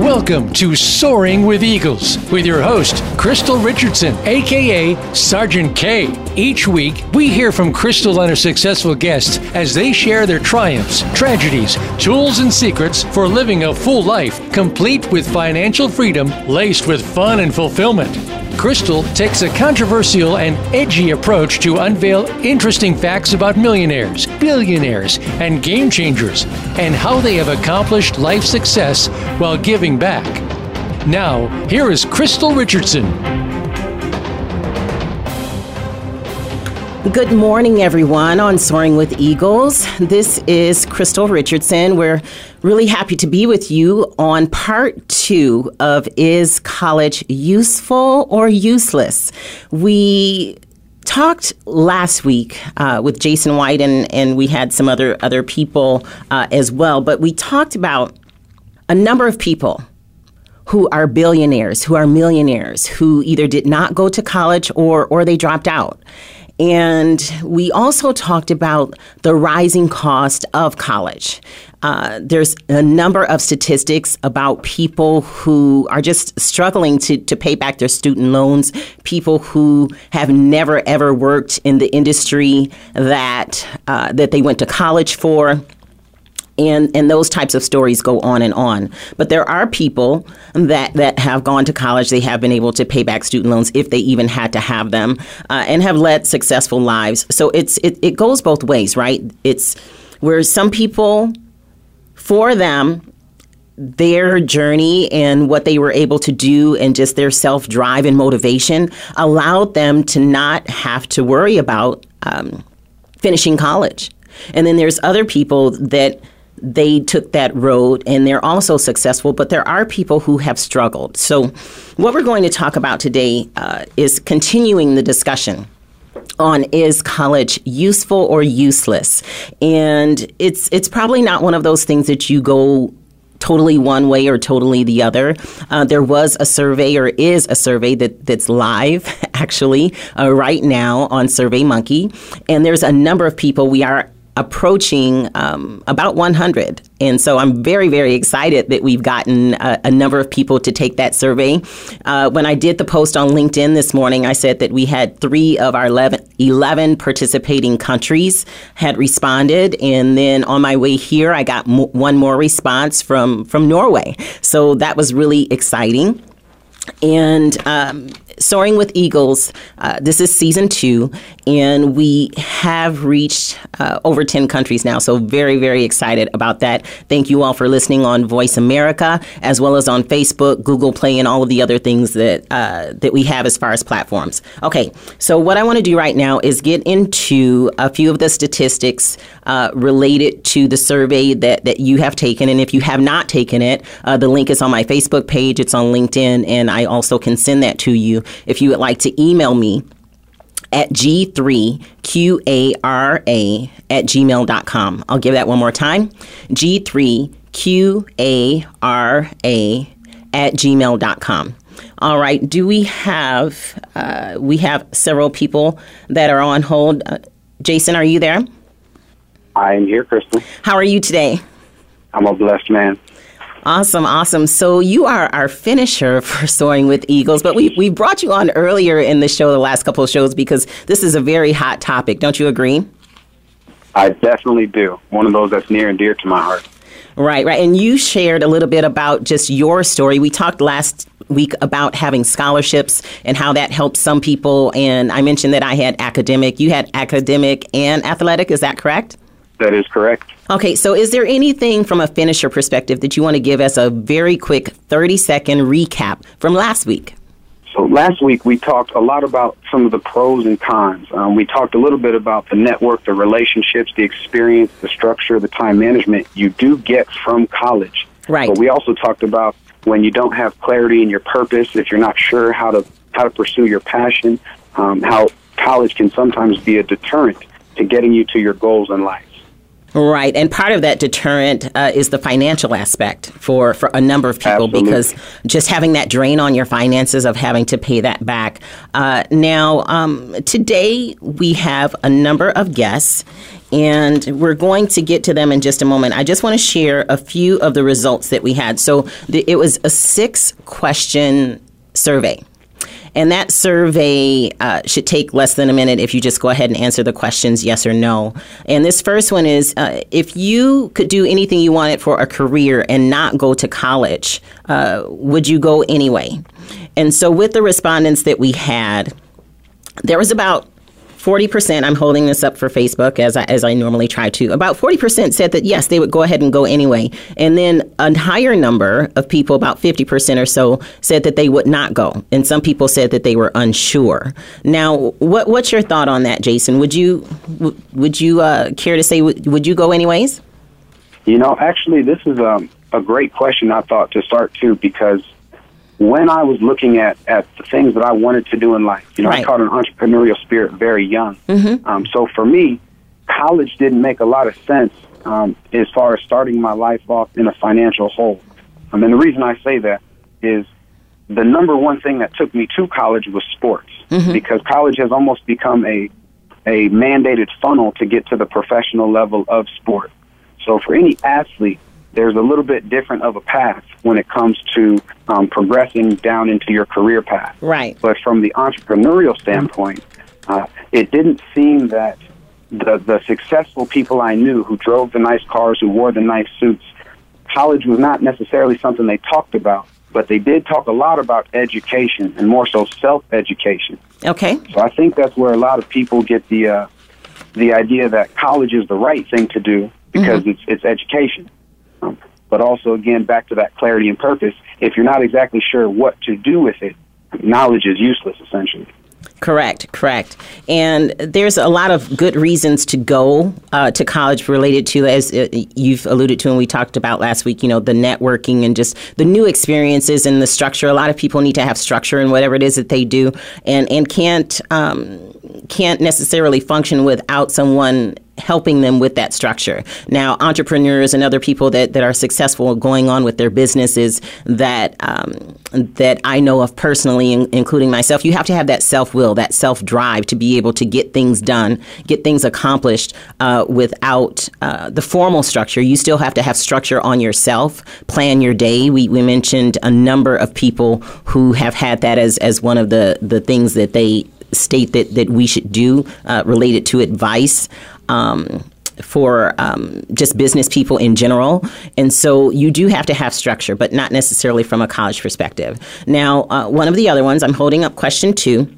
Welcome to Soaring with Eagles with your host, Crystal Richardson, aka Sergeant K. Each week, we hear from Crystal and her successful guests as they share their triumphs, tragedies, tools, and secrets for living a full life, complete with financial freedom, laced with fun and fulfillment. Crystal takes a controversial and edgy approach to unveil interesting facts about millionaires, billionaires, and game changers, and how they have accomplished life success while giving back. Now, here is Crystal Richardson. Good morning, everyone, on Soaring with Eagles. This is Crystal Richardson. We're really happy to be with you on part two of Is College Useful or Useless? We talked last week uh, with Jason White, and, and we had some other, other people uh, as well, but we talked about a number of people who are billionaires, who are millionaires, who either did not go to college or, or they dropped out. And we also talked about the rising cost of college. Uh, there's a number of statistics about people who are just struggling to, to pay back their student loans, people who have never ever worked in the industry that uh, that they went to college for and and those types of stories go on and on. But there are people that that have gone to college, they have been able to pay back student loans if they even had to have them, uh, and have led successful lives. So it's it, it goes both ways, right? It's where some people, for them, their journey and what they were able to do and just their self drive and motivation allowed them to not have to worry about um, finishing college. And then there's other people that they took that road and they're also successful, but there are people who have struggled. So, what we're going to talk about today uh, is continuing the discussion on is college useful or useless and it's it's probably not one of those things that you go totally one way or totally the other. Uh, there was a survey or is a survey that, that's live actually uh, right now on SurveyMonkey, and there's a number of people. We are approaching um, about 100. And so I'm very, very excited that we've gotten a, a number of people to take that survey. Uh, when I did the post on LinkedIn this morning, I said that we had three of our 11, 11 participating countries had responded. And then on my way here, I got mo- one more response from, from Norway. So that was really exciting. And um, Soaring with Eagles, uh, this is season two, and we have reached uh, over 10 countries now. So, very, very excited about that. Thank you all for listening on Voice America, as well as on Facebook, Google Play, and all of the other things that, uh, that we have as far as platforms. Okay, so what I want to do right now is get into a few of the statistics uh, related to the survey that, that you have taken. And if you have not taken it, uh, the link is on my Facebook page, it's on LinkedIn, and I also can send that to you if you would like to email me at g3qara at gmail.com. I'll give that one more time g3qara at gmail.com. All right. Do we have uh, we have several people that are on hold? Uh, Jason, are you there? I am here, Kristen. How are you today? I'm a blessed man. Awesome, awesome. So you are our finisher for Soaring with Eagles, but we we brought you on earlier in the show, the last couple of shows, because this is a very hot topic. Don't you agree? I definitely do. One of those that's near and dear to my heart. Right, right. And you shared a little bit about just your story. We talked last week about having scholarships and how that helps some people. And I mentioned that I had academic. You had academic and athletic. Is that correct? That is correct. Okay, so is there anything from a finisher perspective that you want to give us a very quick 30 second recap from last week? So last week we talked a lot about some of the pros and cons. Um, we talked a little bit about the network, the relationships, the experience, the structure, the time management you do get from college. Right. But we also talked about when you don't have clarity in your purpose, if you're not sure how to how to pursue your passion, um, how college can sometimes be a deterrent to getting you to your goals in life. Right, and part of that deterrent uh, is the financial aspect for, for a number of people Absolutely. because just having that drain on your finances of having to pay that back. Uh, now, um, today we have a number of guests, and we're going to get to them in just a moment. I just want to share a few of the results that we had. So the, it was a six question survey. And that survey uh, should take less than a minute if you just go ahead and answer the questions yes or no. And this first one is uh, if you could do anything you wanted for a career and not go to college, uh, would you go anyway? And so, with the respondents that we had, there was about 40%, I'm holding this up for Facebook as I, as I normally try to. About 40% said that yes, they would go ahead and go anyway. And then a higher number of people, about 50% or so, said that they would not go. And some people said that they were unsure. Now, what, what's your thought on that, Jason? Would you, would you uh, care to say, would, would you go anyways? You know, actually, this is um, a great question I thought to start to because when I was looking at, at the things that I wanted to do in life, you know, right. I caught an entrepreneurial spirit very young. Mm-hmm. Um, so for me, college didn't make a lot of sense um, as far as starting my life off in a financial hole. Um, and the reason I say that is the number one thing that took me to college was sports mm-hmm. because college has almost become a a mandated funnel to get to the professional level of sport. So for any athlete, there's a little bit different of a path when it comes to um, progressing down into your career path. Right. But from the entrepreneurial standpoint, uh, it didn't seem that the the successful people I knew who drove the nice cars, who wore the nice suits, college was not necessarily something they talked about, but they did talk a lot about education and more so self education. Okay. So I think that's where a lot of people get the uh, the idea that college is the right thing to do because mm-hmm. it's it's education. But also, again, back to that clarity and purpose. If you're not exactly sure what to do with it, knowledge is useless, essentially. Correct, correct. And there's a lot of good reasons to go uh, to college related to, as uh, you've alluded to and we talked about last week, you know, the networking and just the new experiences and the structure. A lot of people need to have structure in whatever it is that they do and, and can't, um, can't necessarily function without someone helping them with that structure. Now, entrepreneurs and other people that, that are successful going on with their businesses that um, that I know of personally, in, including myself, you have to have that self will, that self drive to be able to get things done, get things accomplished uh, without uh, the formal structure. You still have to have structure on yourself, plan your day. We, we mentioned a number of people who have had that as, as one of the, the things that they state that, that we should do uh, related to advice. Um, for um, just business people in general. And so you do have to have structure, but not necessarily from a college perspective. Now, uh, one of the other ones, I'm holding up question two,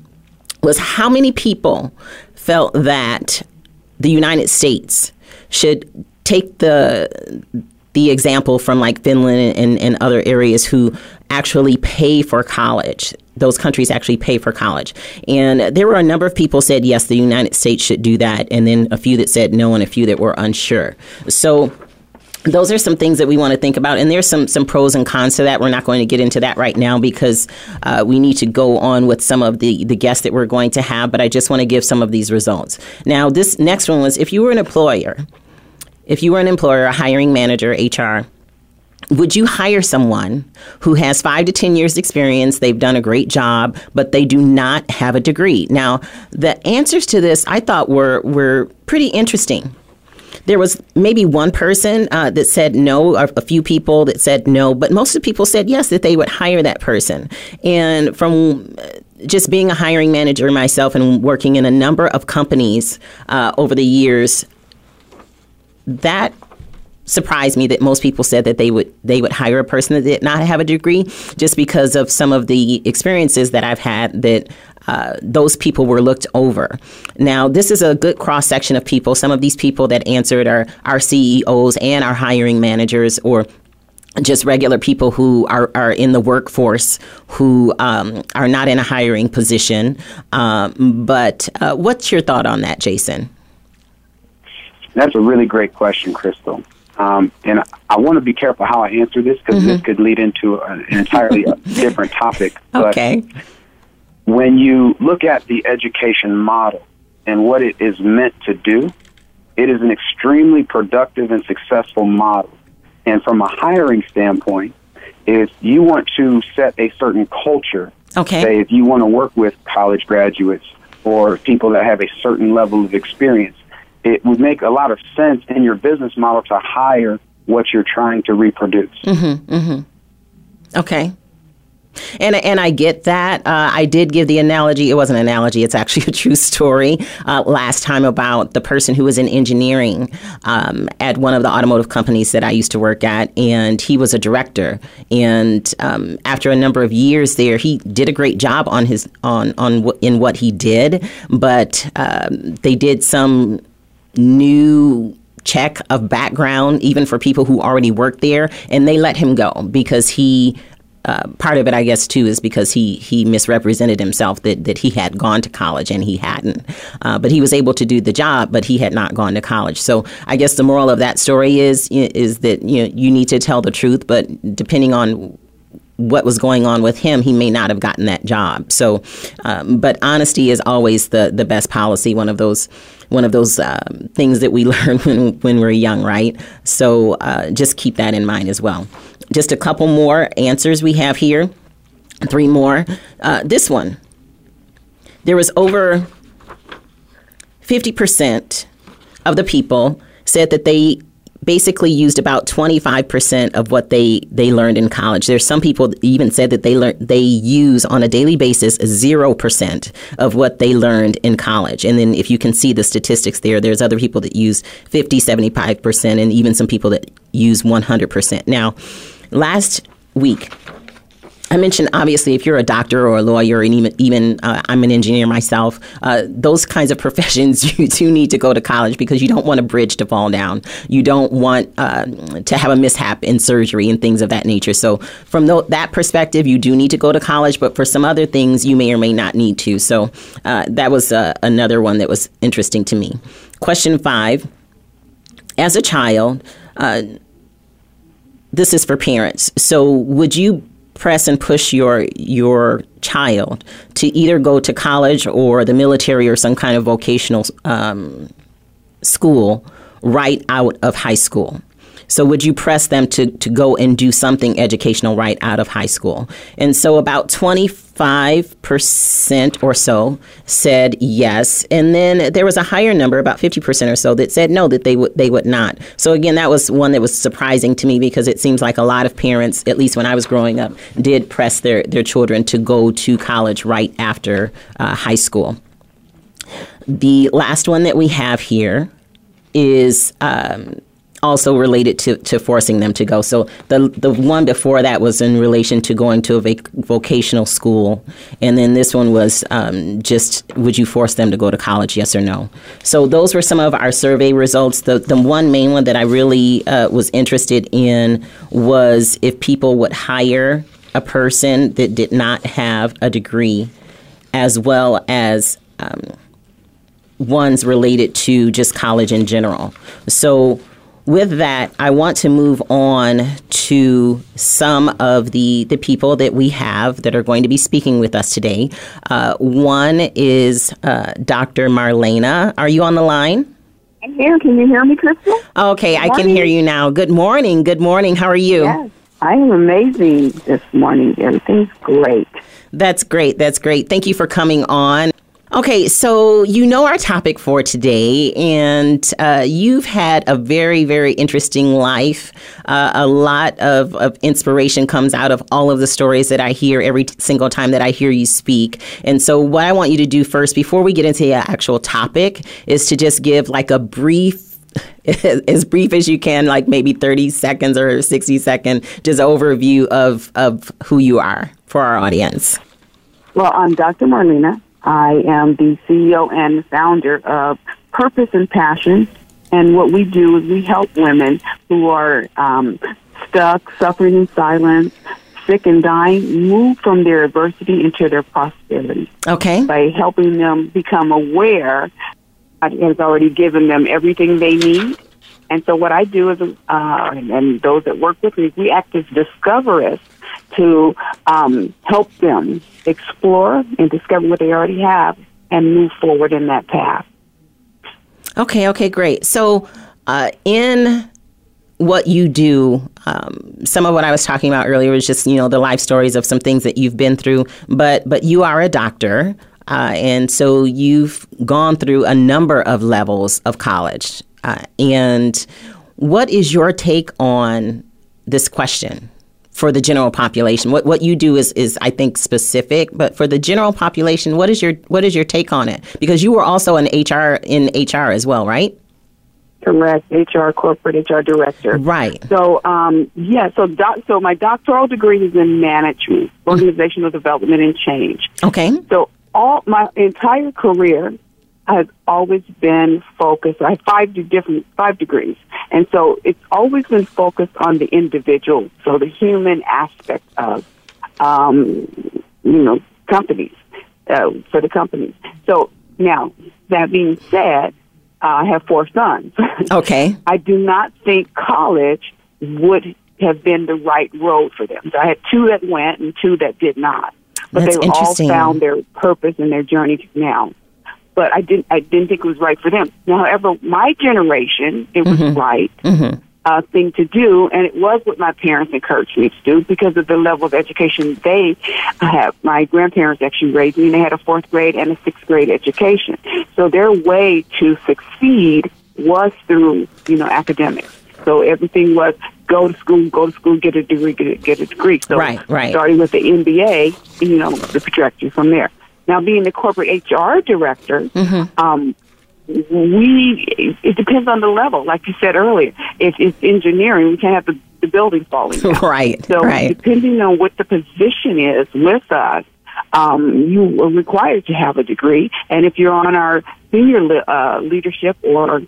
was how many people felt that the United States should take the the example from like Finland and, and other areas who actually pay for college. Those countries actually pay for college. And there were a number of people said, yes, the United States should do that. And then a few that said no, and a few that were unsure. So those are some things that we want to think about and there's some some pros and cons to that we're not going to get into that right now because uh, we need to go on with some of the the guests that we're going to have but i just want to give some of these results now this next one was if you were an employer if you were an employer, a hiring manager, HR, would you hire someone who has five to 10 years experience? They've done a great job, but they do not have a degree. Now, the answers to this I thought were, were pretty interesting. There was maybe one person uh, that said no, or a few people that said no, but most of the people said yes, that they would hire that person. And from uh, just being a hiring manager myself and working in a number of companies uh, over the years, that surprised me that most people said that they would they would hire a person that did not have a degree just because of some of the experiences that I've had that uh, those people were looked over. Now, this is a good cross section of people. Some of these people that answered are our CEOs and our hiring managers or just regular people who are, are in the workforce who um, are not in a hiring position. Um, but uh, what's your thought on that, Jason? That's a really great question, Crystal. Um, and I want to be careful how I answer this because mm-hmm. this could lead into an entirely different topic. Okay. But when you look at the education model and what it is meant to do, it is an extremely productive and successful model. And from a hiring standpoint, if you want to set a certain culture, okay. say if you want to work with college graduates or people that have a certain level of experience, it would make a lot of sense in your business model to hire what you're trying to reproduce. Mm-hmm, mm-hmm. Okay. And and I get that. Uh, I did give the analogy. It wasn't an analogy. It's actually a true story. Uh, last time about the person who was in engineering um, at one of the automotive companies that I used to work at, and he was a director. And um, after a number of years there, he did a great job on his on on in what he did. But um, they did some new check of background even for people who already worked there and they let him go because he uh, part of it, I guess, too, is because he he misrepresented himself that that he had gone to college and he hadn't. Uh, but he was able to do the job, but he had not gone to college. So I guess the moral of that story is is that you know, you need to tell the truth, but depending on what was going on with him, he may not have gotten that job. So, um, but honesty is always the the best policy. One of those one of those um, things that we learn when when we're young, right? So uh, just keep that in mind as well. Just a couple more answers we have here. Three more. Uh, this one. There was over 50% of the people said that they basically used about 25% of what they, they learned in college. There's some people even said that they learn they use on a daily basis 0% of what they learned in college. And then if you can see the statistics there, there's other people that use 50, 75% and even some people that use 100%. Now, last week I mentioned obviously if you're a doctor or a lawyer, and even even uh, I'm an engineer myself, uh, those kinds of professions you do need to go to college because you don't want a bridge to fall down. You don't want uh, to have a mishap in surgery and things of that nature. So from th- that perspective, you do need to go to college, but for some other things, you may or may not need to. So uh, that was uh, another one that was interesting to me. Question five: As a child. Uh, this is for parents. So, would you press and push your your child to either go to college or the military or some kind of vocational um, school right out of high school. So would you press them to, to go and do something educational right out of high school? And so about 25% or so said yes. And then there was a higher number, about 50% or so, that said no, that they would they would not. So again, that was one that was surprising to me because it seems like a lot of parents, at least when I was growing up, did press their, their children to go to college right after uh, high school. The last one that we have here is um, also related to, to forcing them to go. So the the one before that was in relation to going to a vac- vocational school, and then this one was um, just would you force them to go to college? Yes or no. So those were some of our survey results. The the one main one that I really uh, was interested in was if people would hire a person that did not have a degree, as well as um, ones related to just college in general. So with that, I want to move on to some of the, the people that we have that are going to be speaking with us today. Uh, one is uh, Dr. Marlena. Are you on the line? I'm here. Can you hear me, Crystal? Okay, I can hear you now. Good morning. Good morning. How are you? Yes, I am amazing this morning. Everything's great. That's great. That's great. Thank you for coming on. Okay, so you know our topic for today, and uh, you've had a very, very interesting life. Uh, a lot of, of inspiration comes out of all of the stories that I hear every single time that I hear you speak. And so, what I want you to do first, before we get into the actual topic, is to just give like a brief as brief as you can, like maybe 30 seconds or 60 second, just overview of, of who you are for our audience. Well, I'm Dr. Marlena. I am the CEO and founder of Purpose and Passion. And what we do is we help women who are um, stuck, suffering in silence, sick and dying, move from their adversity into their prosperity. Okay. By helping them become aware God has already given them everything they need. And so what I do is, uh, and those that work with me, we act as discoverers to um, help them explore and discover what they already have and move forward in that path. Okay, okay, great. So, uh, in what you do, um, some of what I was talking about earlier was just you know the life stories of some things that you've been through. But but you are a doctor. Uh, and so you've gone through a number of levels of college. Uh, and what is your take on this question? For the general population. What what you do is is I think specific, but for the general population, what is your what is your take on it? Because you were also an HR in HR as well, right? Correct, HR corporate HR director. Right. So, um, yeah. So, doc, so my doctoral degree is in management, organizational development, and change. Okay. So, all my entire career has always been focused. I have five different five degrees, and so it's always been focused on the individual, so the human aspect of, um, you know, companies uh, for the companies. So now that being said, I have four sons. Okay. I do not think college would have been the right road for them. So I had two that went and two that did not. But That's they all found their purpose and their journey now but I didn't I didn't think it was right for them. Now, however, my generation, it was mm-hmm. right mm-hmm. Uh, thing to do, and it was what my parents encouraged me to do because of the level of education they have. My grandparents actually raised me; and they had a fourth grade and a sixth grade education. So their way to succeed was through you know academics. So everything was go to school, go to school, get a degree, get a, get a degree. So right, right. starting with the MBA, you know, the trajectory from there. Now, being the corporate HR director, mm-hmm. um, we it depends on the level. Like you said earlier, if it's engineering, we can't have the, the building falling down. right. So, right. depending on what the position is with us, um, you are required to have a degree. And if you're on our senior uh, leadership or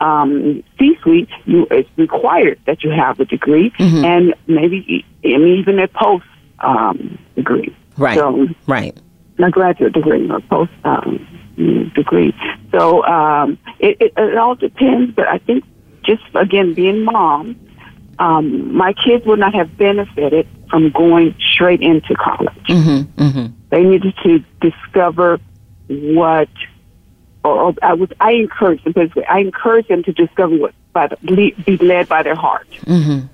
um, C-suite, you, it's required that you have a degree, mm-hmm. and maybe even a post um, degree. Right. So, right a graduate degree or post um, degree. So um, it, it, it all depends, but I think just again being mom, um, my kids would not have benefited from going straight into college. Mm-hmm, mm-hmm. They needed to discover what, or, or I was I encourage them. Basically, I encourage them to discover what by the, be led by their heart. Mm-hmm.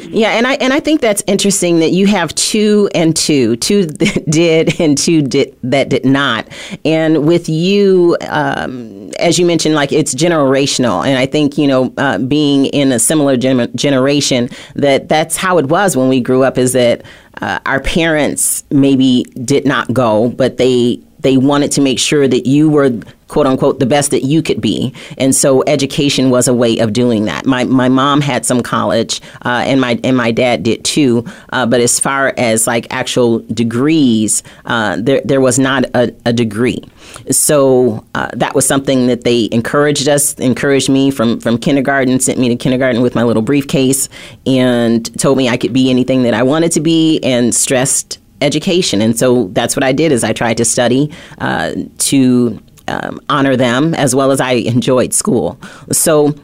Yeah, and I and I think that's interesting that you have two and two, two that did and two did, that did not. And with you, um, as you mentioned, like it's generational, and I think you know, uh, being in a similar gen- generation, that that's how it was when we grew up. Is that uh, our parents maybe did not go, but they they wanted to make sure that you were quote unquote the best that you could be. And so education was a way of doing that. My my mom had some college uh, and my and my dad did too. Uh, but as far as like actual degrees uh, there there was not a, a degree. So uh, that was something that they encouraged us encouraged me from from kindergarten sent me to kindergarten with my little briefcase and told me I could be anything that I wanted to be and stressed education. And so that's what I did is I tried to study uh, to um, honor them as well as I enjoyed school. So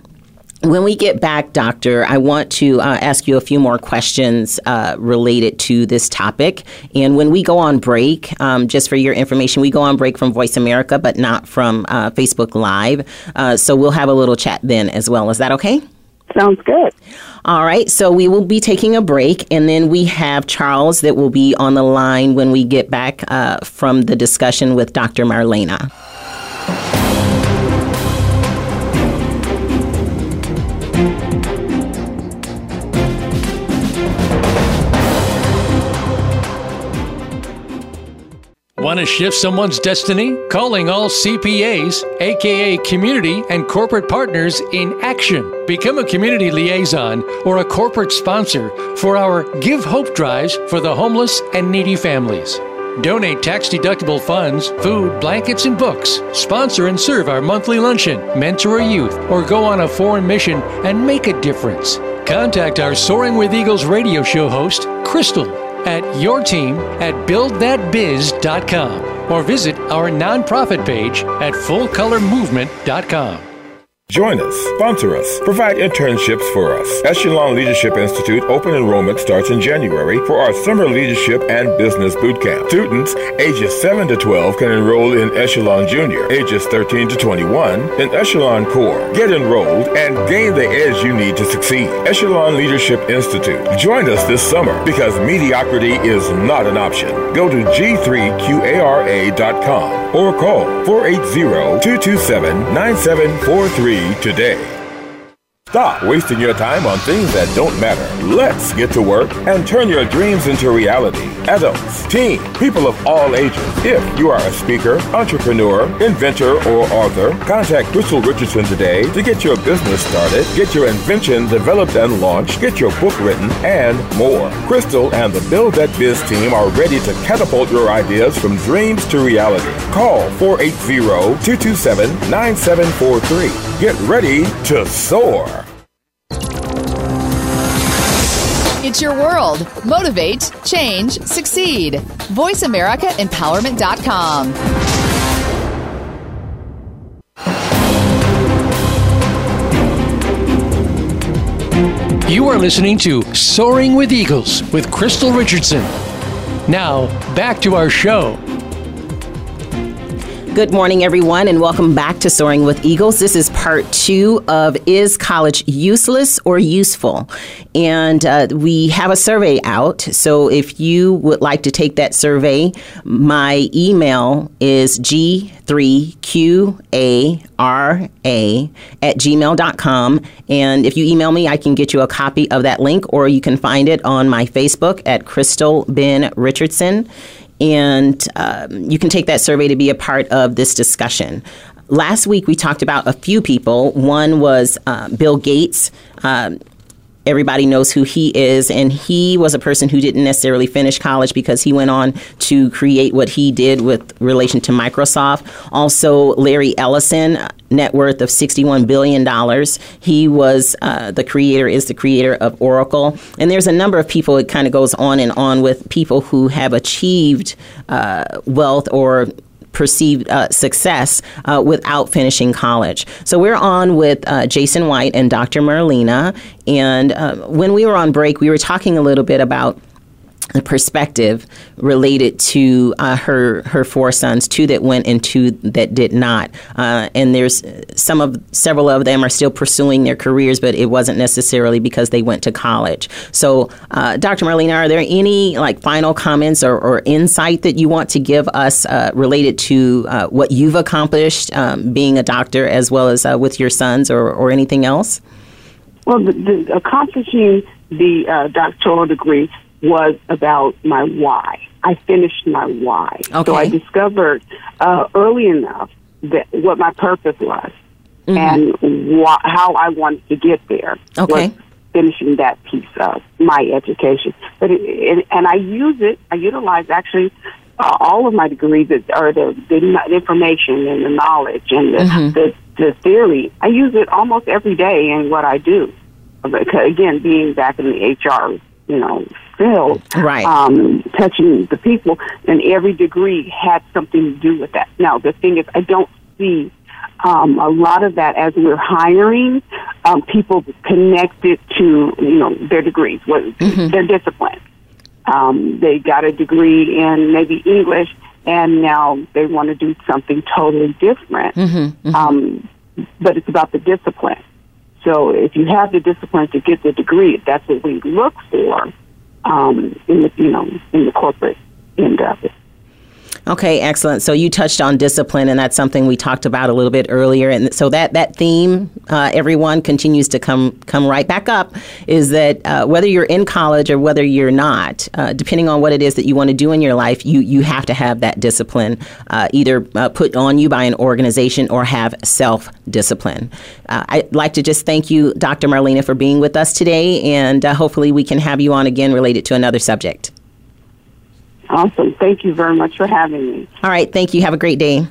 when we get back, Doctor, I want to uh, ask you a few more questions uh, related to this topic. And when we go on break, um, just for your information, we go on break from Voice America, but not from uh, Facebook Live. Uh, so we'll have a little chat then as well. Is that okay? Sounds good. All right, so we will be taking a break, and then we have Charles that will be on the line when we get back uh, from the discussion with Dr. Marlena. Want to shift someone's destiny? Calling all CPAs, aka community and corporate partners in action. Become a community liaison or a corporate sponsor for our Give Hope drives for the homeless and needy families. Donate tax deductible funds, food, blankets, and books. Sponsor and serve our monthly luncheon, mentor a youth, or go on a foreign mission and make a difference. Contact our Soaring with Eagles radio show host, Crystal at your team at buildthatbiz.com or visit our nonprofit page at fullcolormovement.com. Join us, sponsor us, provide internships for us. Echelon Leadership Institute open enrollment starts in January for our summer leadership and business boot camp. Students ages 7 to 12 can enroll in Echelon Junior, ages 13 to 21 in Echelon Core. Get enrolled and gain the edge you need to succeed. Echelon Leadership Institute. Join us this summer because mediocrity is not an option. Go to g3qara.com or call 480 227 9743 today. Stop wasting your time on things that don't matter. Let's get to work and turn your dreams into reality. Adults, teens, people of all ages. If you are a speaker, entrepreneur, inventor, or author, contact Crystal Richardson today to get your business started, get your invention developed and launched, get your book written, and more. Crystal and the Build That Biz team are ready to catapult your ideas from dreams to reality. Call 480 227 9743. Get ready to soar. It's your world. Motivate, change, succeed. VoiceAmericaEmpowerment.com. You are listening to Soaring with Eagles with Crystal Richardson. Now, back to our show. Good morning, everyone, and welcome back to Soaring with Eagles. This is part two of Is College Useless or Useful? And uh, we have a survey out. So if you would like to take that survey, my email is g3qara at gmail.com. And if you email me, I can get you a copy of that link, or you can find it on my Facebook at Crystal Ben Richardson and um, you can take that survey to be a part of this discussion. Last week, we talked about a few people. One was uh, Bill Gates. Um, everybody knows who he is. And he was a person who didn't necessarily finish college because he went on to create what he did with relation to Microsoft. Also, Larry Ellison, net worth of $61 billion. He was uh, the creator, is the creator of Oracle. And there's a number of people, it kind of goes on and on with people who have achieved uh, wealth or perceived uh, success uh, without finishing college. So we're on with uh, Jason White and Dr. Marlena. And uh, when we were on break, we were talking a little bit about perspective related to uh, her her four sons, two that went and two that did not. Uh, and there's some of several of them are still pursuing their careers, but it wasn't necessarily because they went to college. So, uh, Dr. Marlena, are there any like final comments or, or insight that you want to give us uh, related to uh, what you've accomplished um, being a doctor, as well as uh, with your sons, or, or anything else? Well, the, the accomplishing the doctoral degree was about my why. I finished my why. Okay. So I discovered uh, early enough that what my purpose was mm-hmm. and wh- how I wanted to get there. Okay. finishing that piece of my education, but it, it, and I use it. I utilize actually uh, all of my degrees that are the, the information and the knowledge and the, mm-hmm. the the theory. I use it almost every day in what I do. Again, being back in the HR, you know, field, right. um, touching the people, and every degree had something to do with that. Now, the thing is, I don't see um, a lot of that as we're hiring um, people connected to you know their degrees, what mm-hmm. their discipline. Um, they got a degree in maybe English, and now they want to do something totally different. Mm-hmm. Mm-hmm. Um, but it's about the discipline. So if you have the discipline to get the degree, that's what we look for um, in the you know in the corporate end of it. Okay, excellent. So you touched on discipline, and that's something we talked about a little bit earlier. And so that that theme, uh, everyone continues to come come right back up. Is that uh, whether you're in college or whether you're not, uh, depending on what it is that you want to do in your life, you you have to have that discipline, uh, either uh, put on you by an organization or have self discipline. Uh, I'd like to just thank you, Dr. Marlena, for being with us today, and hopefully we can have you on again related to another subject. Awesome. Thank you very much for having me. All right. Thank you. Have a great day.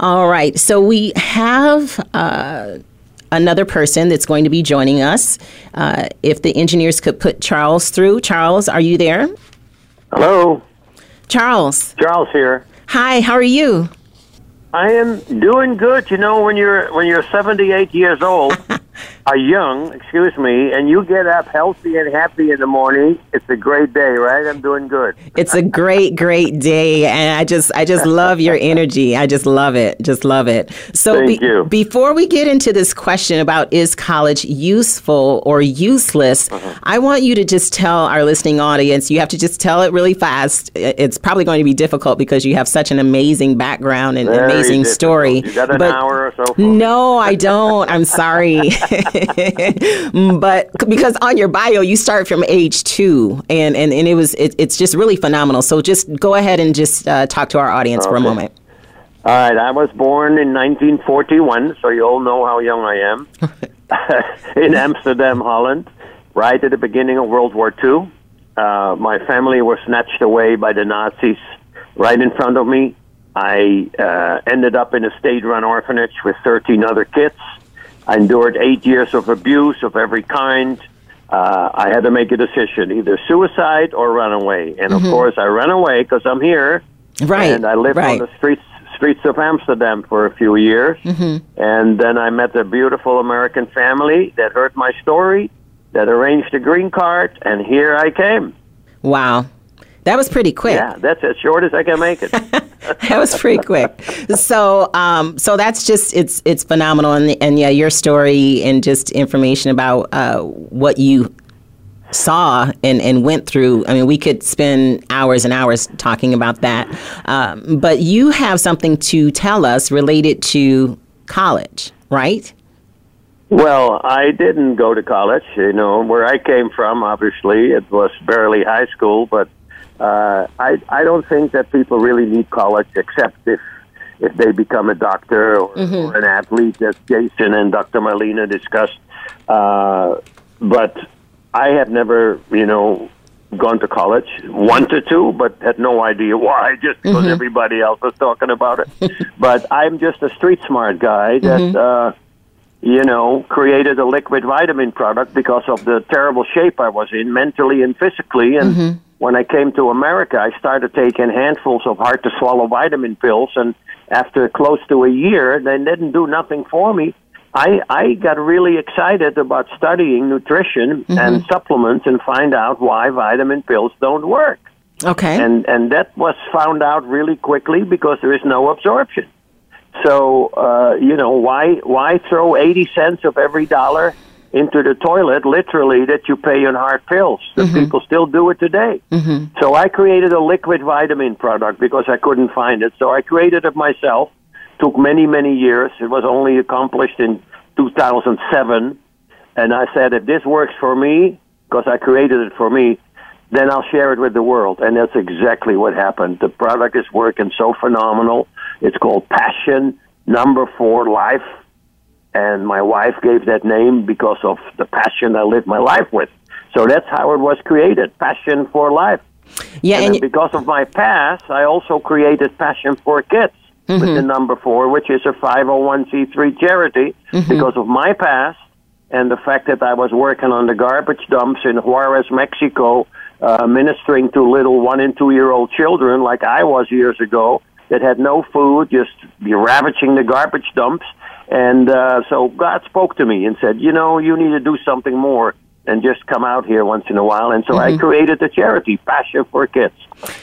All right. So we have uh, another person that's going to be joining us. Uh, if the engineers could put Charles through. Charles, are you there? Hello. Charles. Charles here. Hi. How are you? I am doing good. You know, when you're when you're 78 years old, are young, excuse me, and you get up healthy and happy in the morning, it's a great day, right? I'm doing good. It's a great, great day, and I just, I just love your energy. I just love it, just love it. So, you. before we get into this question about is college useful or useless, Uh-huh. I want you to just tell our listening audience. You have to just tell it really fast. It's probably going to be difficult because you have such an amazing background and Very amazing difficult. story. You got an But- hour or so. No, I don't. I'm sorry. but because on your bio you start from age two, and and, and it was it, it's just really phenomenal. So just go ahead and just uh, talk to our audience for a moment. All right, I was born in 1941, so you all know how young I am. in Amsterdam, Holland, right at the beginning of World War II. Uh, my family was snatched away by the Nazis right in front of me. I uh, ended up in a state run orphanage with 13 other kids. I endured eight years of abuse of every kind. Uh, I had to make a decision either suicide or run away. And of course, I ran away because I'm here. Right. And I lived right. on the streets streets of Amsterdam for a few years. Mm-hmm. And then I met a beautiful American family that heard my story, that arranged a green card, and here I came. Wow. That was pretty quick. Yeah, that's as short as I can make it. that was pretty quick. So, um, so that's just it's it's phenomenal, and and yeah, your story and just information about uh, what you saw and, and went through. I mean, we could spend hours and hours talking about that. Um, but you have something to tell us related to college, right? Well, I didn't go to college. You know, where I came from, obviously, it was barely high school. But uh, I I don't think that people really need college, except if if they become a doctor or, or an athlete, as Jason and Dr. Marlena discussed. Uh, but I have never, you know, gone to college. Wanted to, but had no idea why. Just because everybody else was talking about it. but I'm just a street smart guy that. Uh, you know, created a liquid vitamin product because of the terrible shape I was in mentally and physically. And when I came to America, I started taking handfuls of hard to swallow vitamin pills. And after close to a year, they didn't do nothing for me. I, I got really excited about studying nutrition and supplements and find out why vitamin pills don't work. Okay. And, and that was found out really quickly because there is no absorption. So uh, you know why why throw eighty cents of every dollar into the toilet, literally that you pay in hard pills? The mm-hmm. people still do it today. Mm-hmm. So I created a liquid vitamin product because I couldn't find it. So I created it myself. Took many many years. It was only accomplished in 2007, and I said if this works for me because I created it for me, then I'll share it with the world. And that's exactly what happened. The product is working so phenomenal. It's called Passion Number Four Life. And my wife gave that name because of the passion I lived my life with. So that's how it was created Passion for Life. yeah, And, and because of my past, I also created Passion for Kids with the number four, which is a 501c3 charity because of my past and the fact that I was working on the garbage dumps in Juarez, Mexico, uh, ministering to little one and two year old children like I was years ago that had no food, just be ravaging the garbage dumps. And uh, so God spoke to me and said, you know, you need to do something more and just come out here once in a while. And so I created the charity, Passion for Kids.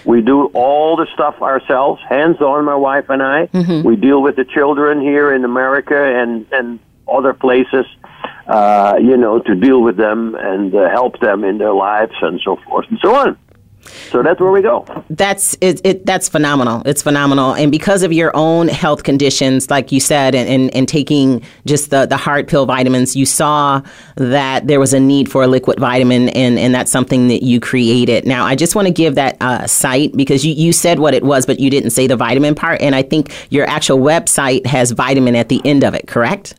We do all the stuff ourselves, hands on, my wife and I. We deal with the children here in America and, and other places, uh, you know, to deal with them and uh, help them in their lives and so forth and so on. So that's where we go. That's it, it. That's phenomenal. It's phenomenal, and because of your own health conditions, like you said, and, and, and taking just the, the hard pill vitamins, you saw that there was a need for a liquid vitamin, and, and that's something that you created. Now, I just want to give that uh, site because you, you said what it was, but you didn't say the vitamin part, and I think your actual website has vitamin at the end of it. Correct?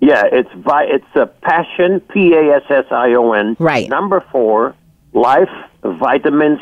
Yeah, it's vi- it's a passion P A S S I O N. Right. Number four, life vitamins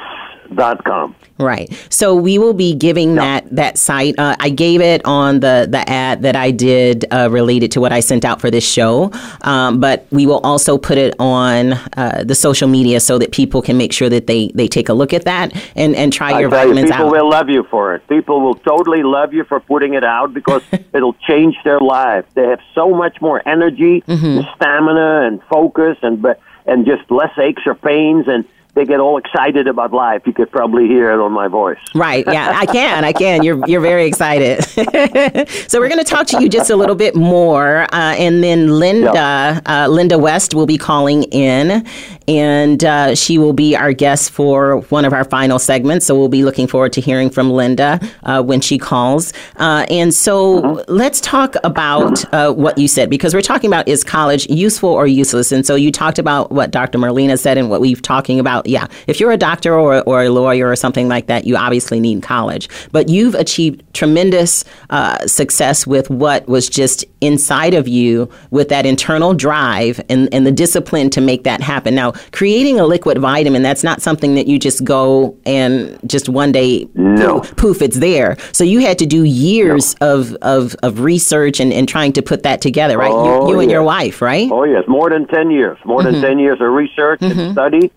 dot com. Right. So we will be giving that that site. Uh, I gave it on the the ad that I did uh, related to what I sent out for this show, um, but we will also put it on uh, the social media so that people can make sure that they they take a look at that and and try I your vitamins you, people out. will love you for it. People will totally love you for putting it out because it'll change their life. They have so much more energy, Mm-hmm. and stamina, and focus, and be- and just less aches or pains, and they get all excited about life. You could probably hear it on my voice. Right. Yeah, I can. I can. You're you're very excited. so we're going to talk to you just a little bit more, uh, and then Linda uh, Linda West will be calling in, and uh, she will be our guest for one of our final segments. So we'll be looking forward to hearing from Linda uh, when she calls. Uh, and so let's talk about uh, what you said because we're talking about is college useful or useless? And so you talked about what Dr. Marlena said and what we've talking about. Yeah, if you're a doctor or, or a lawyer or something like that, you obviously need college. But you've achieved tremendous uh, success with what was just inside of you with that internal drive and, and the discipline to make that happen. Now, creating a liquid vitamin, that's not something that you just go and just one day No. poof, poof, it's there. So you had to do years of, of, of research and, and trying to put that together, right? Oh, you you and your wife, right? Oh yes, more than ten years. More Mm-hmm. than ten years of research and study.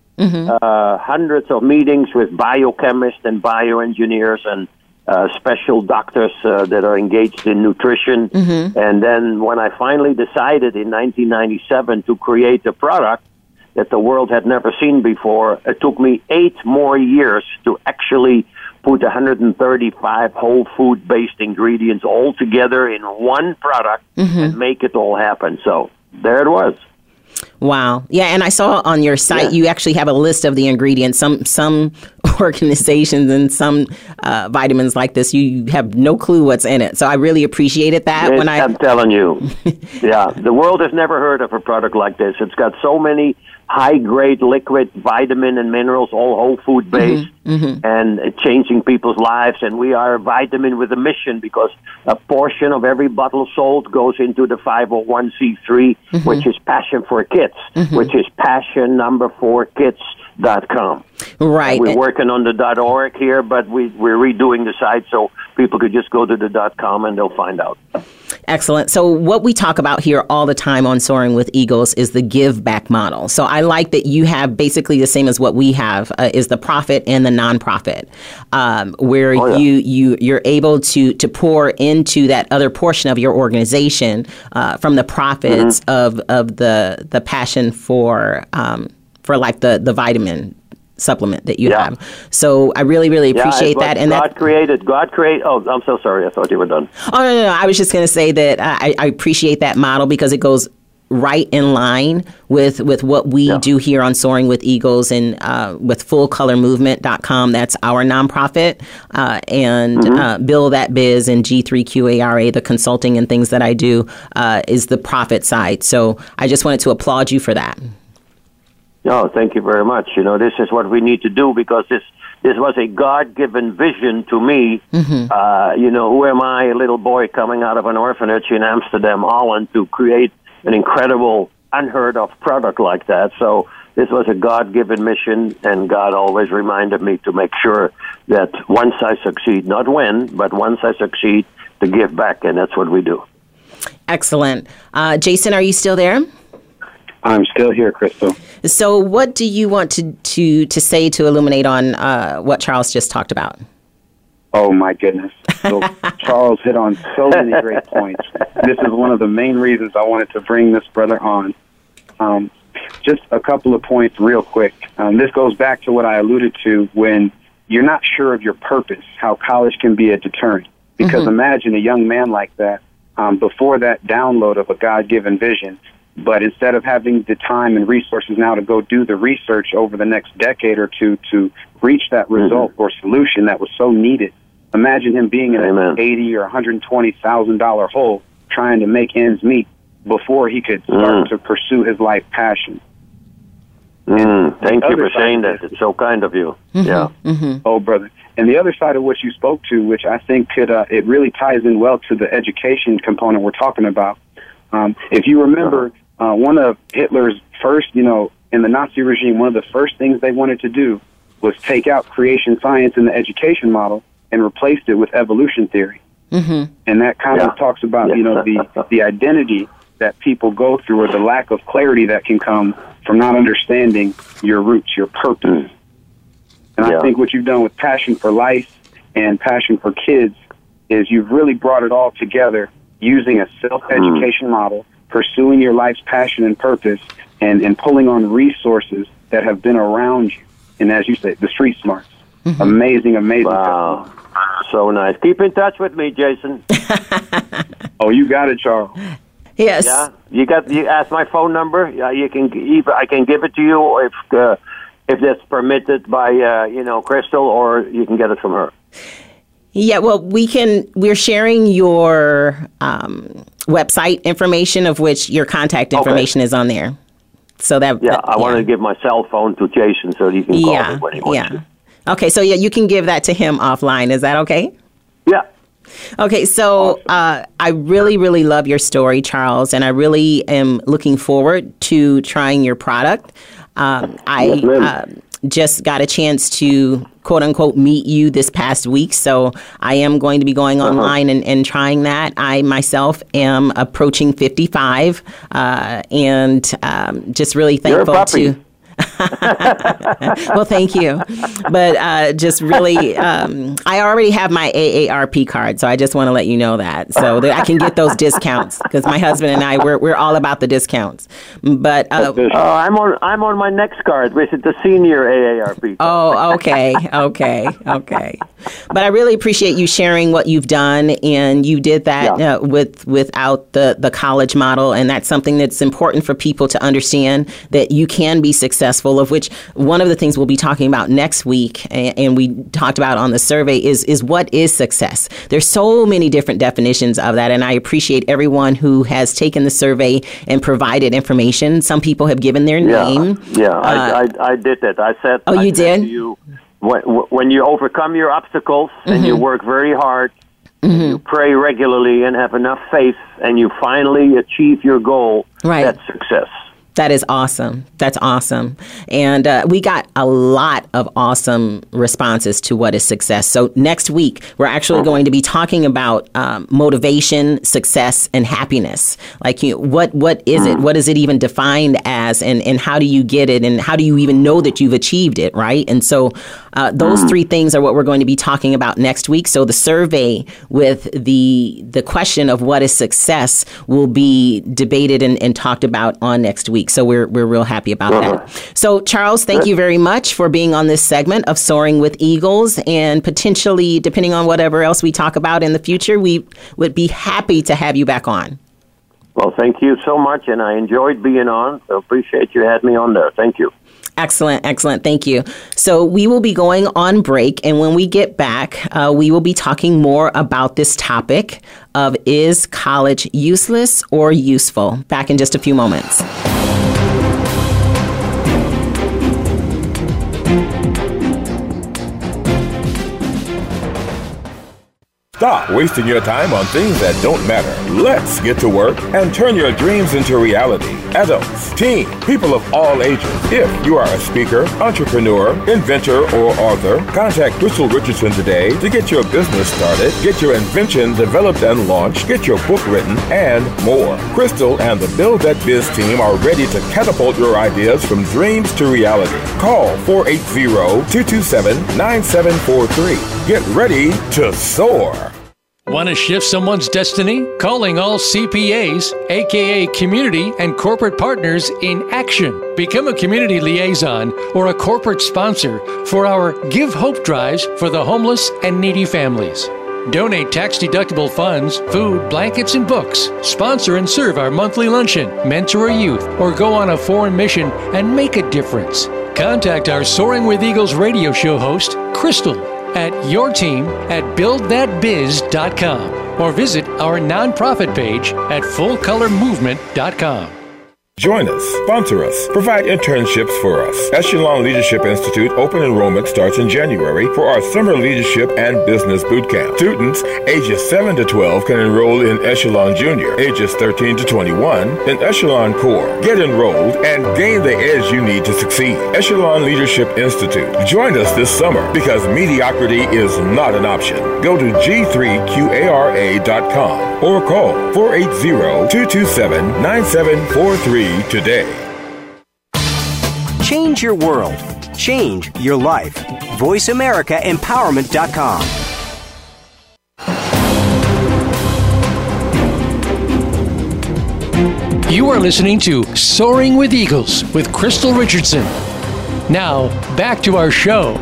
Uh, hundreds of meetings with biochemists and bioengineers and uh, special doctors uh, that are engaged in nutrition. Mm-hmm. And then when I finally decided in 1997 to create a product that the world had never seen before, it took me eight more years to actually put 135 whole food based ingredients all together in one product Mm-hmm. and make it all happen. So there it was. Wow. Yeah, and I saw on your site Yeah. you actually have a list of the ingredients. Some some organizations and some uh, vitamins like this, you have no clue what's in it. So I really appreciated that when I, I am telling you, yeah, the world has never heard of a product like this. It's got so many high grade liquid vitamin and minerals, all whole food based, Mm-hmm, and uh, changing people's lives. And we are a vitamin with a mission because a portion of every bottle sold goes into the 501c3, Mm-hmm. which is Passion for Kids, which is passion number four kids.com. right. We're working on the dot .org here, but we, we're redoing the site so people could just go to the dot .com and they'll find out. Excellent. So, what we talk about here all the time on Soaring with Eagles is the give back model. So, I like that you have basically the same as what we have uh, is the profit and the nonprofit, um, where Oh, yeah. you you you're able to to pour into that other portion of your organization uh, from the profits Mm-hmm. of of the the passion for um, for like the the vitamin supplement that you Yeah. have. So, I really really appreciate what that. And God that created. God created. Oh, I'm so sorry. I thought you were done. Oh no, no, no. I was just going to say that I, I appreciate that model because it goes right in line with with what we Yeah. do here on Soaring with Eagles and uh, with fullcolormovement.com. That's our nonprofit. Uh, and Mm-hmm. uh, Build That Biz and G3QARA, the consulting and things that I do, uh, is the profit side. So I just wanted to applaud you for that. No, thank you very much. You know, this is what we need to do because this this was a God given vision to me. Mm-hmm. Uh, you know, who am I, a little boy coming out of an orphanage in Amsterdam, Holland, to create an incredible, unheard of product like that? So this was a God given mission, and God always reminded me to make sure that once I succeed, not when, but once I succeed, to give back, and that's what we do. Excellent. Uh, Jason, are you still there? I'm still here, Crystal. So, what do you want to to, to say to illuminate on uh, what Charles just talked about? Oh my goodness. So Charles hit on so many great points. This is one of the main reasons I wanted to bring this brother on. Um, just a couple of points real quick. Um, this goes back to what I alluded to when you're not sure of your purpose, how college can be a deterrent. Because imagine a young man like that um, before that download of a God given vision, but instead of having the time and resources now to go do the research over the next decade or two to reach that result or solution that was so needed, imagine him being in Amen. an eighty or one hundred twenty thousand dollar hole trying to make ends meet before he could start Mm. to pursue his life passion. Mm, thank you for saying that. It's so kind of you. Yeah. Oh, brother. And the other side of what you spoke to, which I think could, uh, it really ties in well to the education component we're talking about. Um, if you remember, uh, one of Hitler's first, you know, in the Nazi regime, one of the first things they wanted to do was take out creation science in the education model and replaced it with evolution theory. Mm-hmm. And that kind Yeah. of talks about, you know, the, the identity that people go through or the lack of clarity that can come from not understanding your roots, your purpose. And Yeah. I think what you've done with Passion for Life and Passion for Kids is you've really brought it all together using a self education model, pursuing your life's passion and purpose, and, and pulling on resources that have been around you. And as you say, the street smarts. Amazing, amazing. Wow. So nice. Keep in touch with me, Jason. Oh, you got it, Charles. Yes. Yeah, you got. You ask my phone number. Yeah, you can. Either I can give it to you if uh, if that's permitted by uh, you know Crystal, or you can get it from her. Yeah, well, we can. We're sharing your um, website information, of which your contact information is on there. So that Yeah, I wanted to give my cell phone to Jason so he can call yeah, me when he wants yeah. to. Okay, so yeah, you can give that to him offline. Is that okay? Yeah. Okay, so uh, I really, really love your story, Charles, and I really am looking forward to trying your product. Um, I Yes, uh, just got a chance to quote unquote meet you this past week, so I am going to be going Uh-huh. online and, and trying that. I myself am approaching 55 uh, and um, just really thankful to. well, thank you. But uh, just really, um, I already have my AARP card, so I just want to let you know that so that I can get those discounts because my husband and I we're we're all about the discounts. But uh, Oh, I'm on. I'm on my next card, which is the senior AARP. Oh, okay, okay, okay. But I really appreciate you sharing what you've done, and you did that Yeah. uh, with without the the college model, and that's something that's important for people to understand that you can be successful. Of which one of the things we'll be talking about next week, and, and we talked about on the survey is is what is success. There's so many different definitions of that, and I appreciate everyone who has taken the survey and provided information. Some people have given their Yeah, name. yeah, Uh, I, I, I did that. I said. Oh, I you said did? You, when, when you overcome your obstacles and Mm-hmm. you work very hard, and you pray regularly and have enough faith, and you finally achieve your goal, Right. that's success. That is awesome. That's awesome. And uh, we got a lot of awesome responses to what is success. So next week, we're actually going to be talking about um, motivation, success, and happiness. Like, you what what is it? What is it even defined as? And, and how do you get it? And how do you even know that you've achieved it, right? And so uh, those three things are what we're going to be talking about next week. So the survey with the the question of what is success will be debated and, and talked about on next week. So we're we're real happy about that. So Charles, thank you very much for being on this segment of Soaring with Eagles, and potentially, depending on whatever else we talk about in the future, we would be happy to have you back on. Well, thank you so much, and I enjoyed being on. So appreciate you had me on there. Thank you. Excellent, excellent. Thank you. So we will be going on break, and when we get back, uh, we will be talking more about this topic of is college useless or useful? Back in just a few moments. thank you. Stop wasting your time on things that don't matter. Let's get to work and turn your dreams into reality. Adults, teens, people of all ages. If you are a speaker, entrepreneur, inventor, or author, contact Crystal Richardson today to get your business started, get your invention developed and launched, get your book written, and more. Crystal and the Build That Biz team are ready to catapult your ideas from dreams to reality. Call 480-227-9743. Get ready to soar. Want to shift someone's destiny? Calling all CPAs, aka community and corporate partners in action. Become a community liaison or a corporate sponsor for our Give Hope drives for the homeless and needy families. Donate tax deductible funds, food, blankets, and books. Sponsor and serve our monthly luncheon, mentor a youth, or go on a foreign mission and make a difference. Contact our Soaring with Eagles radio show host, Crystal, at your team at buildthatbiz.com or visit our nonprofit page at fullcolormovement.com. Join us, sponsor us, provide internships for us. Echelon Leadership Institute open enrollment starts in January for our summer leadership and business boot camp. Students ages 7 to 12 can enroll in Echelon Junior, ages 13 to 21 in Echelon Core. Get enrolled and gain the edge you need to succeed. Echelon Leadership Institute. Join us this summer because mediocrity is not an option. Go to g3qara.com or call 480-227-9743 today. Change your world. Change your life. VoiceAmericaEmpowerment.com. You are listening to Soaring with Eagles with Crystal Richardson. Now, back to our show.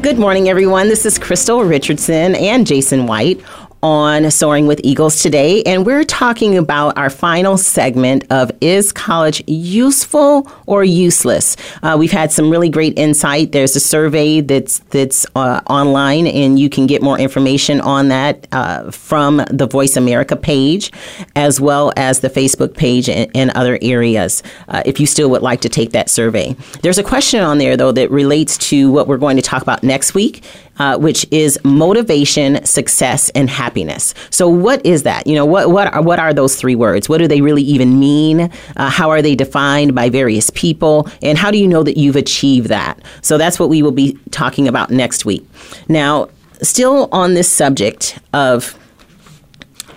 Good morning, everyone. This is Crystal Richardson and Jason White on Soaring with Eagles today, and we're talking about our final segment of Is College Useful or Useless? Uh, we've had some really great insight. There's a survey that's that's uh, online, and you can get more information on that uh, from the Voice America page, as well as the Facebook page and, and other areas. Uh, if you still would like to take that survey, there's a question on there though that relates to what we're going to talk about next week, uh, which is motivation, success, and happiness. So, what is that? You know, what what are, what are those three words? What do they really even mean? Uh, how are they defined by various people? And how do you know that you've achieved that? So, that's what we will be talking about next week. Now, still on this subject of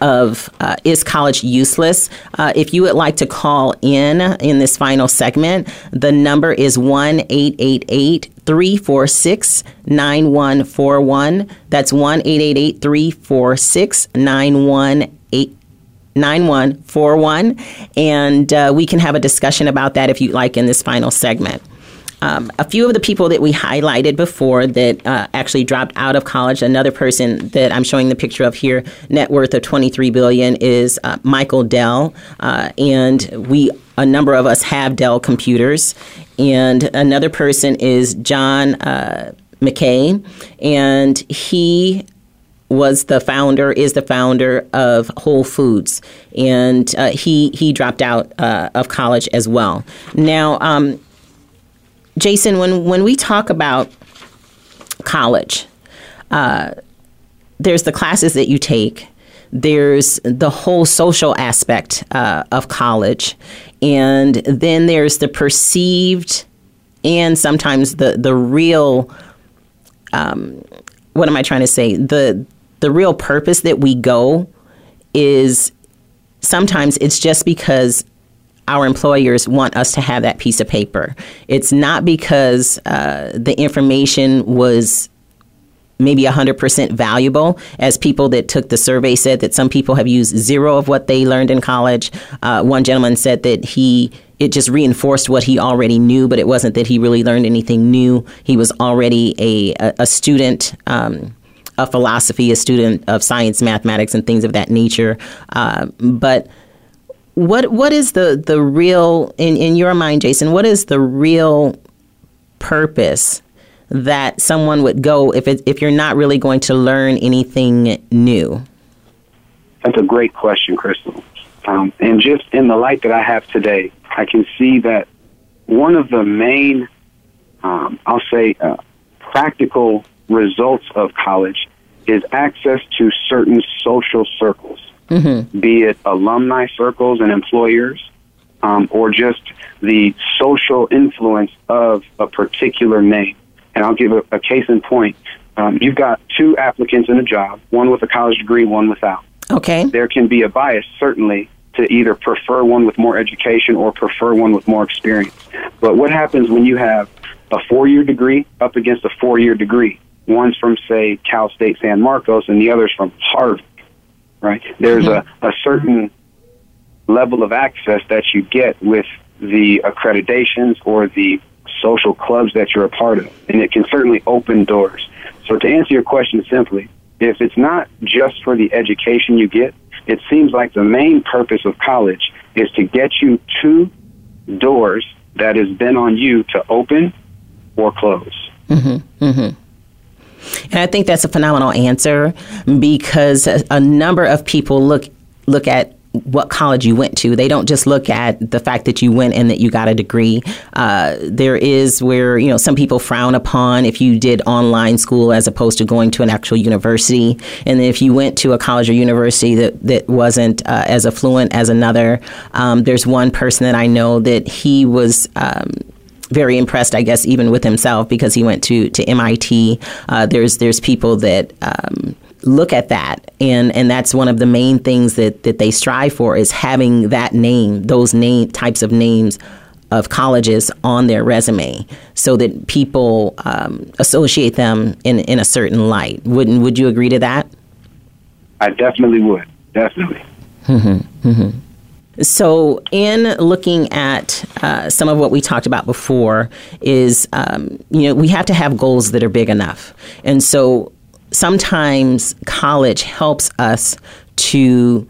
of uh, is college useless? Uh, if you would like to call in in this final segment, the number is 1 888 346 9141. That's 1 888 346 9141. And uh, we can have a discussion about that if you'd like in this final segment. Um, a few of the people that we highlighted before that uh, actually dropped out of college. Another person that I'm showing the picture of here, net worth of 23 billion, is uh, Michael Dell, uh, and we a number of us have Dell computers, and another person is John uh, Mackey, and he was the founder, is the founder of Whole Foods, and uh, he he dropped out uh, of college as well. Now, um, Jason, when when we talk about college, uh, there's the classes that you take. There's the whole social aspect uh, of college, and then there's the perceived and sometimes the the real. Um, what am I trying to say? The the real purpose that we go is sometimes it's just because our employers want us to have that piece of paper. It's not because uh, the information was maybe 100% valuable, as people that took the survey said that some people have used zero of what they learned in college. Uh, one gentleman said that he it just reinforced what he already knew, but it wasn't that he really learned anything new. He was already a, a, a student. Um, of philosophy, a student of science, mathematics, and things of that nature. Uh, but what what is the the real in in your mind, Jason? What is the real purpose that someone would go if it, if you're not really going to learn anything new? That's a great question, Crystal. Um, and just in the light that I have today, I can see that one of the main, um, I'll say, uh, practical results of college is access to certain social circles mm-hmm. be it alumni circles and employers, um, or just the social influence of a particular name. And I'll give a, a case in point. Um, you've got two applicants in a job, one with a college degree, one without. Okay. There can be a bias, certainly, to either prefer one with more education or prefer one with more experience. But what happens when you have a four year degree up against a four year degree? One's from, say, Cal State San Marcos, and the other's from Harvard right? There's mm-hmm. a, a certain level of access that you get with the accreditations or the social clubs that you're a part of, and it can certainly open doors. So, to answer your question simply, if it's not just for the education you get, it seems like the main purpose of college is to get you to doors that has been on you to open or close. Mm-hmm. Mm-hmm. And I think that's a phenomenal answer because a, a number of people look look at what college you went to. They don't just look at the fact that you went and that you got a degree. Uh, there is where you know some people frown upon if you did online school as opposed to going to an actual university, and if you went to a college or university that that wasn't uh, as affluent as another. Um, there's one person that I know that he was. Um, very impressed, I guess, even with himself because he went to to MIT. Uh, there's there's people that um, look at that and and that's one of the main things that that they strive for is having that name those name types of names of colleges on their resume so that people um, associate them in in a certain light wouldn't would you agree to that I definitely would definitely mm-hmm. Mm-hmm. So, in looking at uh, some of what we talked about before, is um, you know we have to have goals that are big enough, and so sometimes college helps us to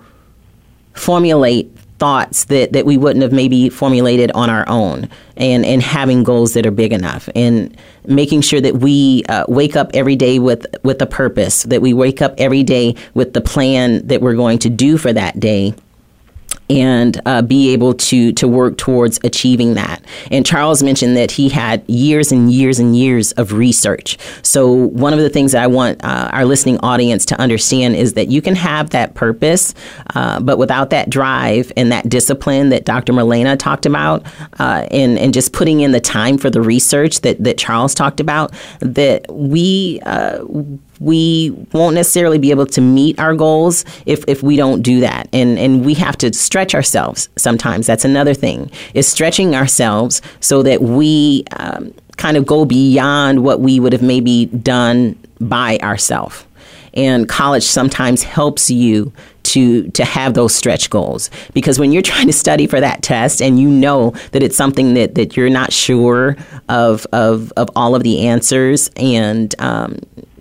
formulate thoughts that, that we wouldn't have maybe formulated on our own and, and having goals that are big enough and making sure that we uh, wake up every day with, with a purpose, that we wake up every day with the plan that we're going to do for that day and uh, be able to to work towards achieving that. And Charles mentioned that he had years and years and years of research. So one of the things that I want uh, our listening audience to understand is that you can have that purpose, uh, but without that drive and that discipline that Dr. Marlena talked about, uh, and and just putting in the time for the research that that Charles talked about, that we uh, we won't necessarily be able to meet our goals if, if we don't do that. And, and we have to stretch ourselves sometimes. That's another thing, is stretching ourselves so that we um, kind of go beyond what we would have maybe done by ourselves. And college sometimes helps you to to have those stretch goals because when you're trying to study for that test and you know that it's something that, that you're not sure of of, of all of the answers and um,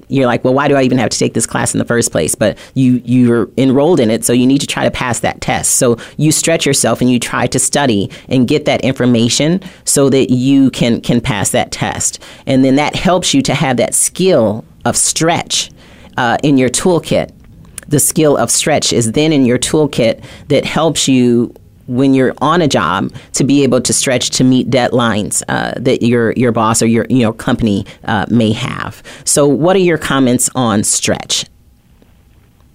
you're like, well, why do I even have to take this class in the first place? But you you're enrolled in it, so you need to try to pass that test. So you stretch yourself and you try to study and get that information so that you can can pass that test, and then that helps you to have that skill of stretch uh, in your toolkit. The skill of stretch is then in your toolkit that helps you when you're on a job to be able to stretch to meet deadlines uh, that your your boss or your your company uh, may have. So, what are your comments on stretch?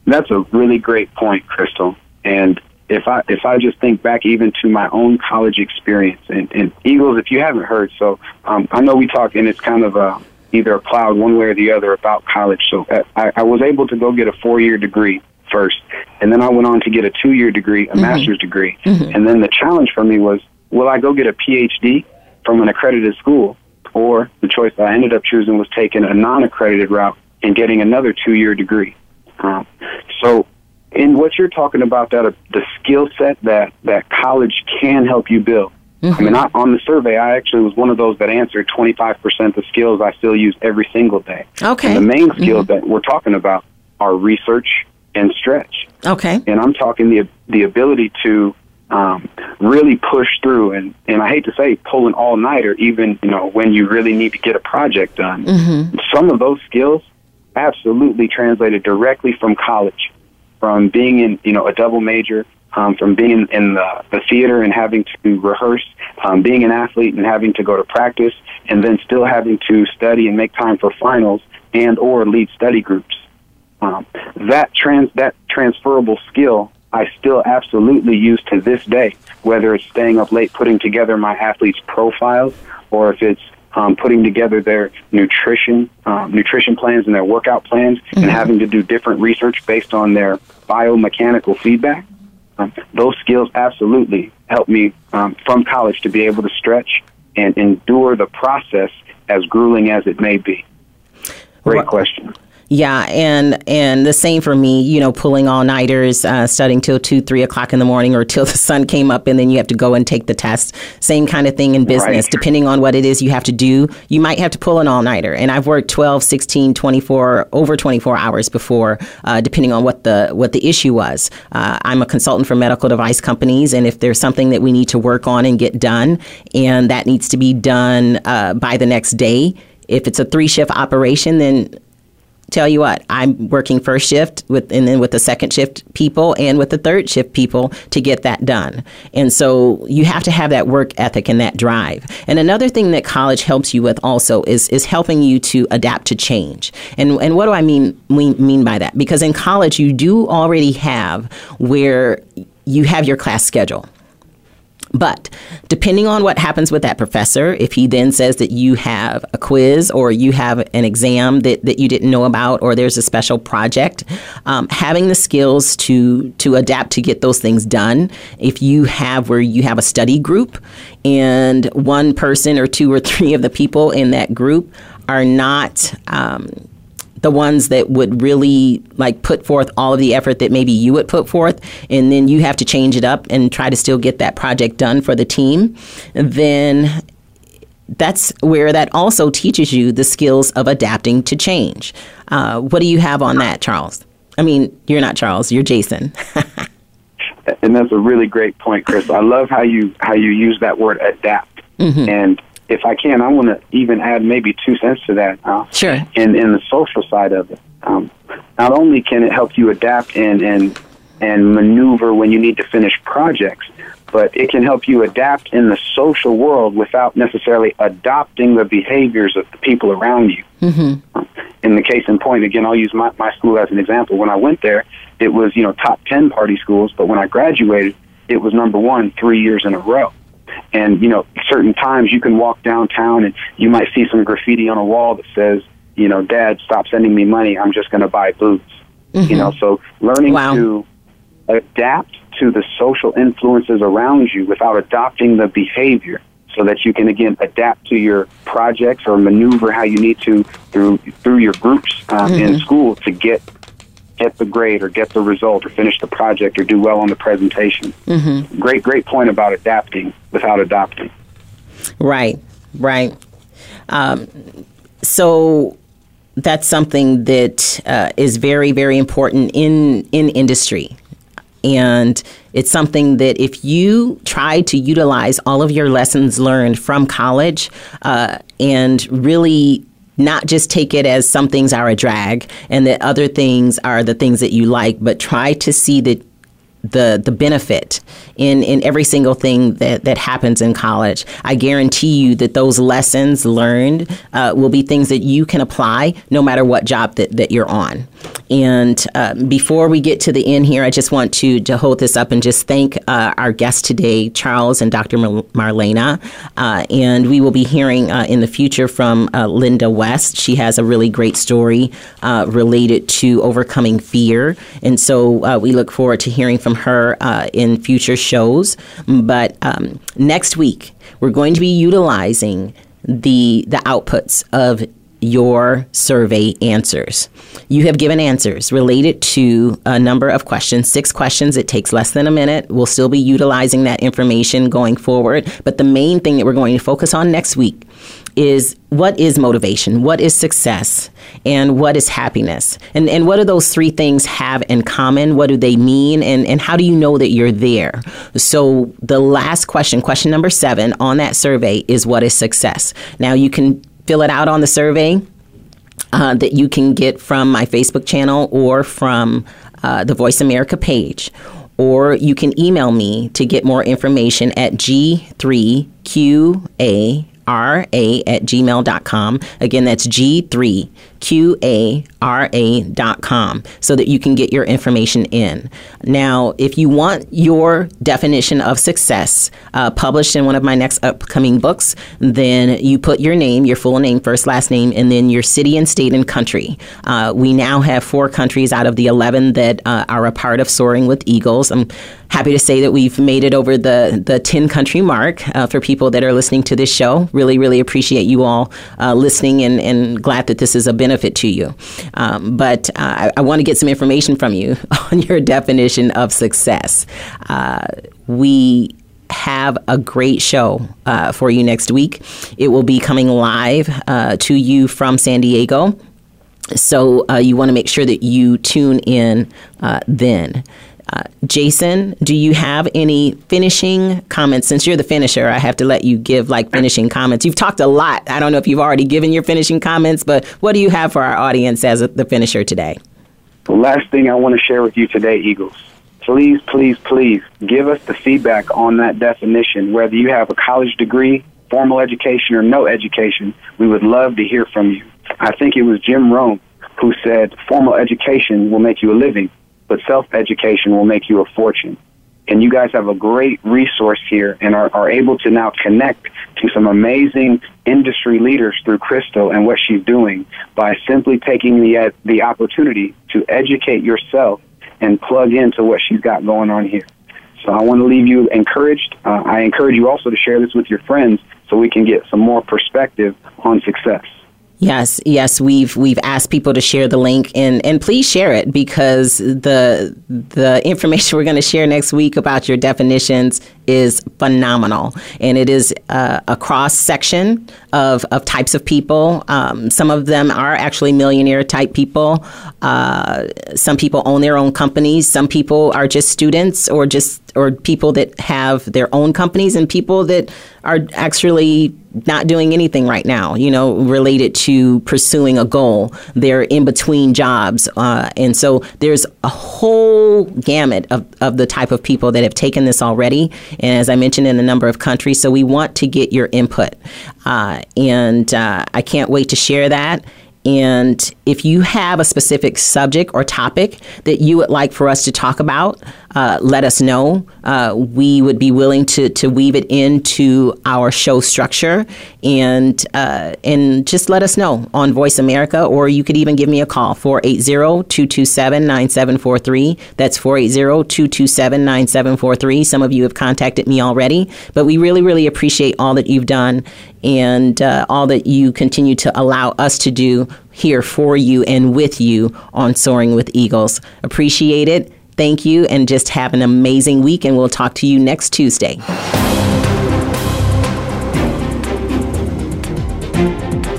That's a really great point, Crystal. And if I if I just think back even to my own college experience and, and Eagles, if you haven't heard, so um, I know we talk and it's kind of a either a cloud one way or the other about college. So uh, I, I was able to go get a four year degree first. And then I went on to get a two year degree, a mm-hmm. master's degree. Mm-hmm. And then the challenge for me was will I go get a PhD from an accredited school? Or the choice I ended up choosing was taking a non accredited route and getting another two year degree. Um, so, in what you're talking about, that uh, the skill set that, that college can help you build. Mm-hmm. I mean, I, on the survey, I actually was one of those that answered 25% of skills I still use every single day. Okay. And the main skills mm-hmm. that we're talking about are research, and stretch. Okay. And I'm talking the the ability to um, really push through and and I hate to say pull an all nighter even you know when you really need to get a project done. Mm-hmm. Some of those skills absolutely translated directly from college, from being in you know a double major. Um, from being in the, the theater and having to rehearse, um, being an athlete and having to go to practice, and then still having to study and make time for finals and or lead study groups. Um, that trans that transferable skill I still absolutely use to this day, whether it's staying up late putting together my athletes' profiles or if it's um, putting together their nutrition um, nutrition plans and their workout plans mm-hmm. and having to do different research based on their biomechanical feedback. Um, those skills absolutely help me um, from college to be able to stretch and endure the process as grueling as it may be. Great well, question. Yeah, and and the same for me. You know, pulling all nighters, uh, studying till two, three o'clock in the morning, or till the sun came up, and then you have to go and take the test. Same kind of thing in business. Right. Depending on what it is you have to do, you might have to pull an all nighter. And I've worked 12, 16, 24, over 24 hours before, uh, depending on what the what the issue was. Uh, I'm a consultant for medical device companies, and if there's something that we need to work on and get done, and that needs to be done uh, by the next day. If it's a three shift operation, then tell you what, I'm working first shift with, and then with the second shift people and with the third shift people to get that done. And so you have to have that work ethic and that drive. And another thing that college helps you with also is is helping you to adapt to change. And and what do I mean mean, mean by that? Because in college you do already have where you have your class schedule. But depending on what happens with that professor, if he then says that you have a quiz or you have an exam that, that you didn't know about or there's a special project, um, having the skills to, to adapt to get those things done. If you have where you have a study group and one person or two or three of the people in that group are not um, the ones that would really like put forth all of the effort that maybe you would put forth, and then you have to change it up and try to still get that project done for the team, then that's where that also teaches you the skills of adapting to change. Uh, what do you have on that, Charles? I mean, you're not Charles, you're Jason. and that's a really great point, Chris. I love how you how you use that word adapt. Mm-hmm. And if I can, I want to even add maybe two cents to that. Uh, sure. In in the social side of it, um, not only can it help you adapt and and and maneuver when you need to finish projects, but it can help you adapt in the social world without necessarily adopting the behaviors of the people around you. Mm-hmm. In the case in point, again, I'll use my, my school as an example. When I went there, it was you know top ten party schools, but when I graduated, it was number one three years in a row. And, you know, certain times you can walk downtown and you might see some graffiti on a wall that says, you know, Dad, stop sending me money. I'm just going to buy boots. Mm-hmm. You know, so learning wow. to adapt to the social influences around you without adopting the behavior so that you can again adapt to your projects or maneuver how you need to through through your groups um, mm-hmm. in school to get get the grade or get the result or finish the project or do well on the presentation. Mm-hmm. Great, great point about adapting without adopting. Right, right. Um, so that's something that uh, is very, very important in in industry. And it's something that if you try to utilize all of your lessons learned from college uh, and really not just take it as some things are a drag and that other things are the things that you like, but try to see that the the benefit in, in every single thing that, that happens in college. I guarantee you that those lessons learned uh, will be things that you can apply no matter what job that, that you're on. And uh, before we get to the end here, I just want to, to hold this up and just thank uh, our guests today, Charles and Dr. Marlena. Uh, and we will be hearing uh, in the future from uh, Linda West. She has a really great story related to overcoming fear. And so we look forward to hearing from her in future shows. But um, next week, we're going to be utilizing the the outputs of your survey answers. You have given answers related to a number of questions, six questions. It takes less than a minute. We'll still be utilizing that information going forward. But the main thing that we're going to focus on next week is what is motivation, what is success, and what is happiness? And, and what do those three things have in common? What do they mean? And, and how do you know that you're there? So, the last question, question number seven on that survey is what is success? Now, you can fill it out on the survey. Uh, that you can get from my Facebook channel or from uh, the Voice America page or you can email me to get more information at g3qa ra at gmail.com. Again, that's G3 qara.com so that you can get your information in. Now, if you want your definition of success uh, published in one of my next upcoming books, then you put your name, your full name, first, last name, and then your city and state and country. Uh, we now have four countries out of the 11 that uh, are a part of Soaring with Eagles. I'm happy to say that we've made it over the, the 10 country mark uh, for people that are listening to this show. Really, really appreciate you all uh, listening and, and glad that this is a benefit benefit to you. Um, but uh, I, I want to get some information from you on your definition of success. Uh, we have a great show uh, for you next week. It will be coming live uh, to you from San Diego. So uh, you want to make sure that you tune in uh, then. Jason, do you have any finishing comments? Since you're the finisher, I have to let you give like finishing comments. You've talked a lot. I don't know if you've already given your finishing comments, but what do you have for our audience as a, the finisher today? The last thing I want to share with you today, Eagles, please, please, please give us the feedback on that definition. Whether you have a college degree, formal education, or no education, we would love to hear from you. I think it was Jim Rohn who said formal education will make you a living, but self education will make you a fortune. And you guys have a great resource here and are, are able to now connect to some amazing industry leaders through Crystal and what she's doing by simply taking the, the opportunity to educate yourself and plug into what she's got going on here. So I want to leave you encouraged. Uh, I encourage you also to share this with your friends so we can get some more perspective on success. Yes, yes, we've we've asked people to share the link and and please share it because the the information we're going to share next week about your definitions is phenomenal and it is uh, a cross section of, of types of people. Um, some of them are actually millionaire type people. Uh, some people own their own companies. Some people are just students or just or people that have their own companies and people that are actually not doing anything right now, you know, related to pursuing a goal. They're in between jobs. Uh, and so there's a whole gamut of, of the type of people that have taken this already. And as I mentioned, in a number of countries. So we want to get your input. Uh, and uh, I can't wait to share that. And if you have a specific subject or topic that you would like for us to talk about, uh, let us know. Uh, we would be willing to, to weave it into our show structure and uh, and just let us know on Voice America, or you could even give me a call 480-227-9743. That's 480-227-9743. Some of you have contacted me already, but we really, really appreciate all that you've done and uh, all that you continue to allow us to do here for you and with you on Soaring with Eagles. Appreciate it. Thank you, and just have an amazing week, and we'll talk to you next Tuesday.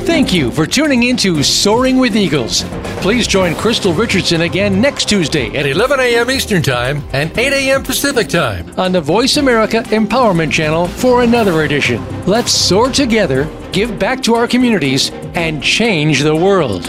Thank you for tuning in to Soaring with Eagles. Please join Crystal Richardson again next Tuesday at 11 a.m. Eastern Time and 8 a.m. Pacific Time on the Voice America Empowerment Channel for another edition. Let's soar together, give back to our communities, and change the world.